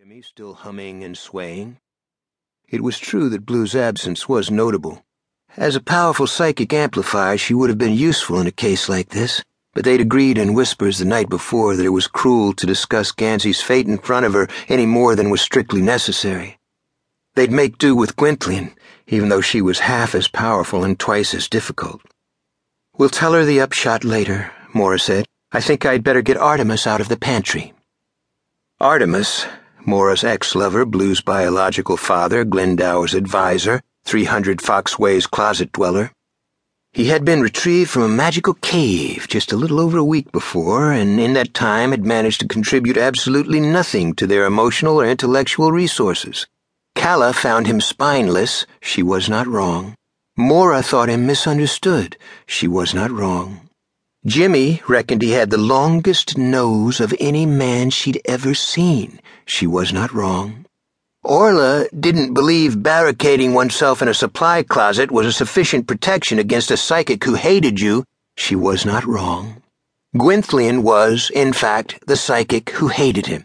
Jimmi still humming and swaying. It was true that Blue's absence was notable. As a powerful psychic amplifier, she would have been useful in a case like this, but they'd agreed in whispers the night before that it was cruel to discuss Gansey's fate in front of her any more than was strictly necessary. They'd make do with Gwenllian, even though she was half as powerful and twice as difficult. We'll tell her the upshot later, Maura said. I think I'd better get Artemus out of the pantry. Artemus, Maura's ex-lover, Blue's biological father, Glendower's advisor, 300 Foxway's closet dweller. He had been retrieved from a magical cave just a little over a week before, and in that time had managed to contribute absolutely nothing to their emotional or intellectual resources. Calla found him spineless. She was not wrong. Maura thought him misunderstood. She was not wrong. Jimmi reckoned he had the longest nose of any man she'd ever seen. She was not wrong. Orla didn't believe barricading oneself in a supply closet was a sufficient protection against a psychic who hated you. She was not wrong. Gwenllian was, in fact, the psychic who hated him.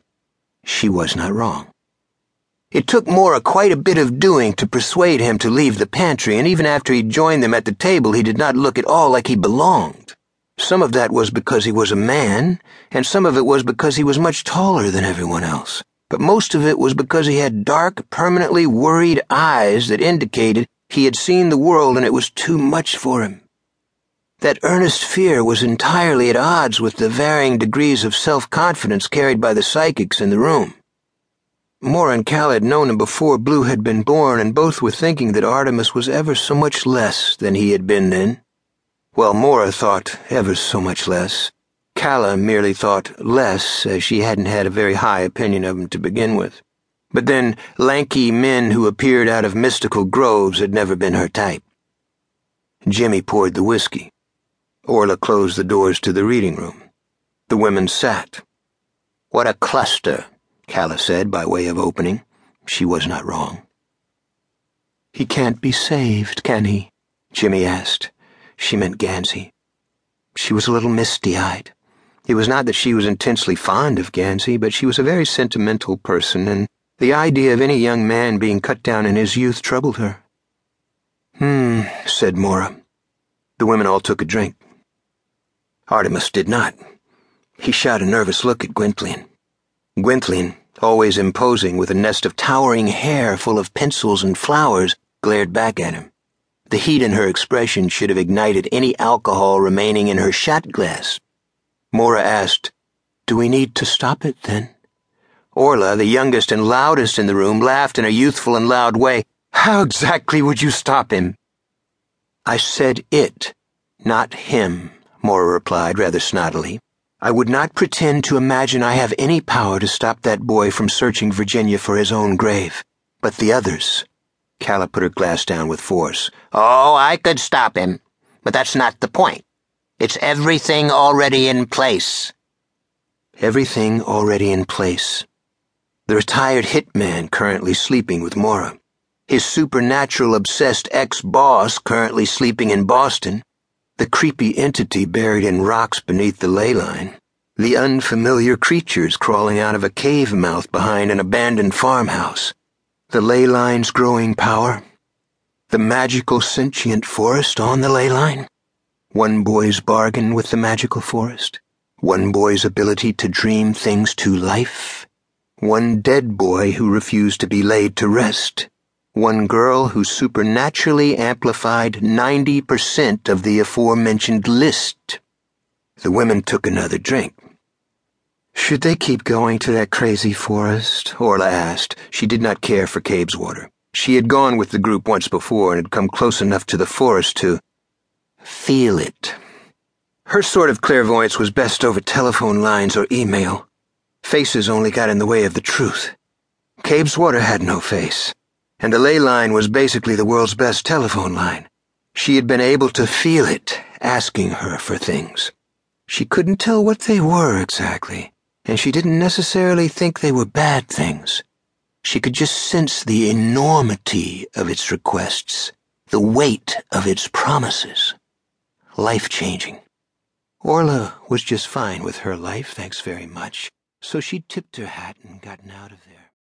She was not wrong. It took Maura quite a bit of doing to persuade him to leave the pantry, and even after he'd joined them at the table, he did not look at all like he belonged. Some of that was because he was a man, and some of it was because he was much taller than everyone else. But most of it was because he had dark, permanently worried eyes that indicated he had seen the world and it was too much for him. That earnest fear was entirely at odds with the varying degrees of self-confidence carried by the psychics in the room. Maura and Cal had known him before Blue had been born, and both were thinking that Artemus was ever so much less than he had been then. Well, Maura thought ever so much less. Calla merely thought less, as she hadn't had a very high opinion of him to begin with. But then, lanky men who appeared out of mystical groves had never been her type. Jimmi poured the whiskey. Orla closed the doors to the reading room. The women sat. What a cluster, Calla said by way of opening. She was not wrong. He can't be saved, can he? Jimmi asked. She meant Gansey. She was a little misty-eyed. It was not that she was intensely fond of Gansey, but she was a very sentimental person, and the idea of any young man being cut down in his youth troubled her. Hmm, said Maura. The women all took a drink. Artemus did not. He shot a nervous look at Gwenllian. Gwenllian, always imposing with a nest of towering hair full of pencils and flowers, glared back at him. The heat in her expression should have ignited any alcohol remaining in her shot glass. Maura asked, Do we need to stop it then? Orla, the youngest and loudest in the room, laughed in a youthful and loud way. How exactly would you stop him? I said it, not him, Maura replied rather snottily. I would not pretend to imagine I have any power to stop that boy from searching Virginia for his own grave. But the others. Calla put her glass down with force. Oh, I could stop him, but that's not the point. It's everything already in place. Everything already in place. The retired hitman currently sleeping with Maura. His supernatural obsessed ex-boss currently sleeping in Boston. The creepy entity buried in rocks beneath the ley line. The unfamiliar creatures crawling out of a cave mouth behind an abandoned farmhouse the ley line's growing power, the magical sentient forest on the ley line, one boy's bargain with the magical forest, one boy's ability to dream things to life, one dead boy who refused to be laid to rest, one girl who supernaturally amplified 90% of the aforementioned list. The women took another drink. Should they keep going to that crazy forest? Orla asked. She did not care for Cabeswater. She had gone with the group once before and had come close enough to the forest to feel it. Her sort of clairvoyance was best over telephone lines or email. Faces only got in the way of the truth. Cabeswater had no face, and the ley line was basically the world's best telephone line. She had been able to feel it, asking her for things. She couldn't tell what they were exactly and she didn't necessarily think they were bad things. She could just sense the enormity of its requests, the weight of its promises. Life changing. Orla was just fine with her life, thanks very much, so she tipped her hat and gotten out of there.